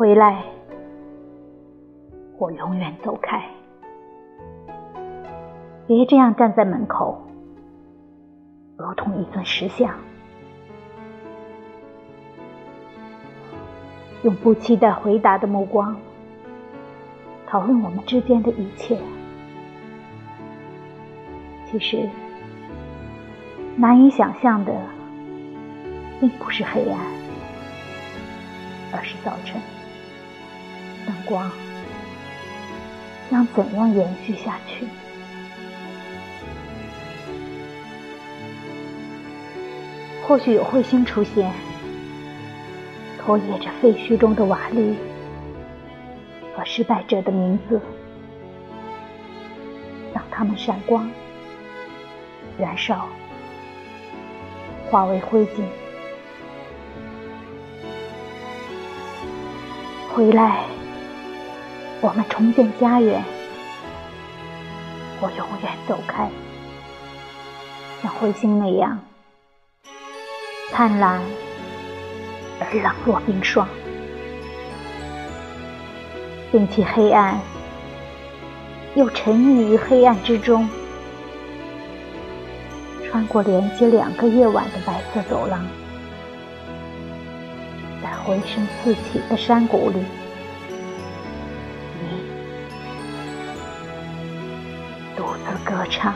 回来，我永远走开。别这样站在门口，如同一尊石像，用不期待回答的目光讨论我们之间的一切。其实，难以想象的，并不是黑暗，而是早晨。阳光将怎样延续下去？或许有彗星出现，拖曳着废墟中的瓦砾和失败者的名字，让它们闪光、燃烧、化为灰烬。回来，我们重建家园。我永远走开，像彗星那样。灿烂而冷若冰霜，并且黑暗又沉溺于黑暗之中。穿过连接两个夜晚的白色走廊，在回声四起的山谷里，独自歌唱。